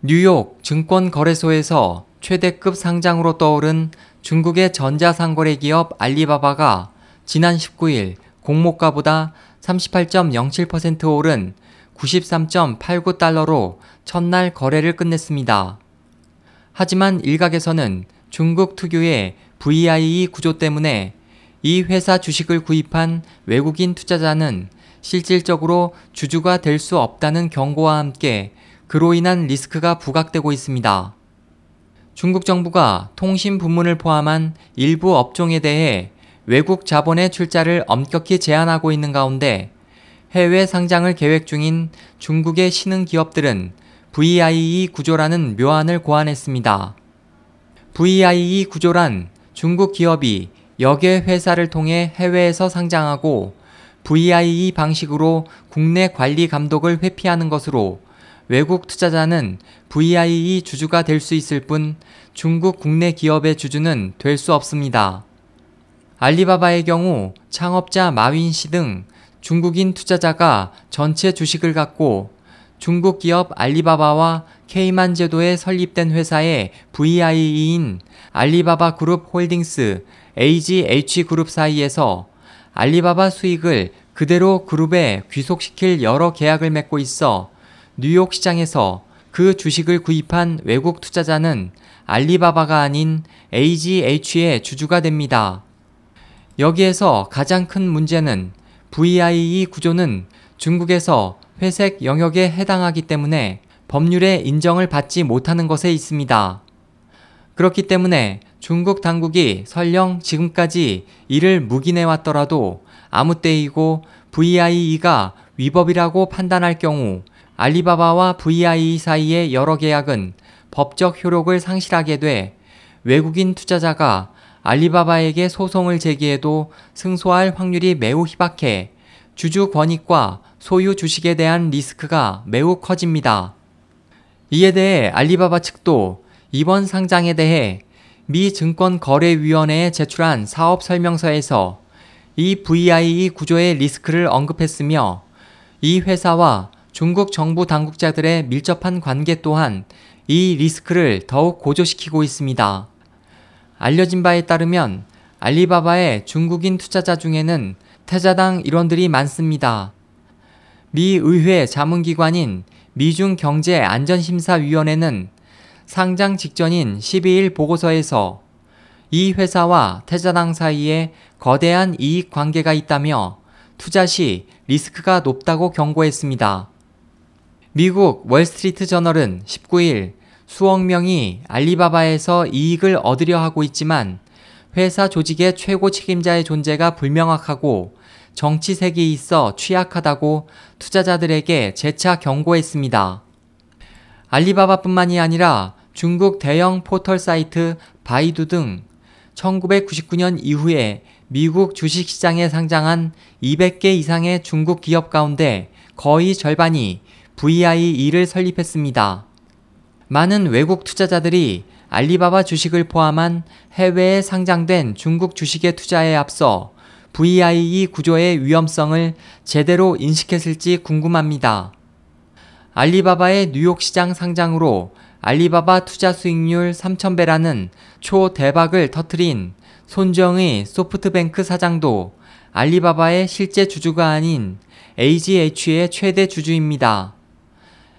뉴욕 증권거래소에서 최대급 상장으로 떠오른 중국의 전자상거래 기업 알리바바가 지난 19일 공모가보다 38.07% 오른 93.89달러로 첫날 거래를 끝냈습니다. 하지만 일각에서는 중국 특유의 VIE 구조 때문에 이 회사 주식을 구입한 외국인 투자자는 실질적으로 주주가 될 수 없다는 경고와 함께 그로 인한 리스크가 부각되고 있습니다. 중국 정부가 통신 부문을 포함한 일부 업종에 대해 외국 자본의 출자를 엄격히 제한하고 있는 가운데 해외 상장을 계획 중인 중국의 신흥 기업들은 VIE 구조라는 묘안을 고안했습니다. VIE 구조란 중국 기업이 역의 회사를 통해 해외에서 상장하고 VIE 방식으로 국내 관리 감독을 회피하는 것으로 외국 투자자는 VIE 주주가 될 수 있을 뿐 중국 국내 기업의 주주는 될 수 없습니다. 알리바바의 경우 창업자 마윈 씨 등 중국인 투자자가 전체 주식을 갖고 중국 기업 알리바바와 케이만 제도에 설립된 회사의 VIE인 알리바바 그룹 홀딩스 AGH 그룹 사이에서 알리바바 수익을 그대로 그룹에 귀속시킬 여러 계약을 맺고 있어 뉴욕 시장에서 그 주식을 구입한 외국 투자자는 알리바바가 아닌 AGH의 주주가 됩니다. 여기에서 가장 큰 문제는 VIE 구조는 중국에서 회색 영역에 해당하기 때문에 법률의 인정을 받지 못하는 것에 있습니다. 그렇기 때문에 중국 당국이 설령 지금까지 이를 묵인해 왔더라도 아무 때이고 VIE가 위법이라고 판단할 경우 알리바바와 VIE 사이의 여러 계약은 법적 효력을 상실하게 돼 외국인 투자자가 알리바바에게 소송을 제기해도 승소할 확률이 매우 희박해 주주 권익과 소유 주식에 대한 리스크가 매우 커집니다. 이에 대해 알리바바 측도 이번 상장에 대해 미 증권거래위원회에 제출한 사업 설명서에서 이 VIE 구조의 리스크를 언급했으며 이 회사와 중국 정부 당국자들의 밀접한 관계 또한 이 리스크를 더욱 고조시키고 있습니다. 알려진 바에 따르면 알리바바의 중국인 투자자 중에는 태자당 일원들이 많습니다. 미 의회 자문기관인 미중 경제안전심사위원회는 상장 직전인 12일 보고서에서 이 회사와 태자당 사이에 거대한 이익 관계가 있다며 투자 시 리스크가 높다고 경고했습니다. 미국 월스트리트 저널은 19일 수억 명이 알리바바에서 이익을 얻으려 하고 있지만 회사 조직의 최고 책임자의 존재가 불명확하고 정치색이 있어 취약하다고 투자자들에게 재차 경고했습니다. 알리바바뿐만이 아니라 중국 대형 포털 사이트 바이두 등 1999년 이후에 미국 주식시장에 상장한 200개 이상의 중국 기업 가운데 거의 절반이 VIE를 설립했습니다. 많은 외국 투자자들이 알리바바 주식을 포함한 해외에 상장된 중국 주식에 투자에 앞서 VIE 구조의 위험성을 제대로 인식했을지 궁금합니다. 알리바바의 뉴욕 시장 상장으로 알리바바 투자 수익률 3,000배라는 초대박을 터트린 손정의 소프트뱅크 사장도 알리바바의 실제 주주가 아닌 AGH의 최대 주주입니다.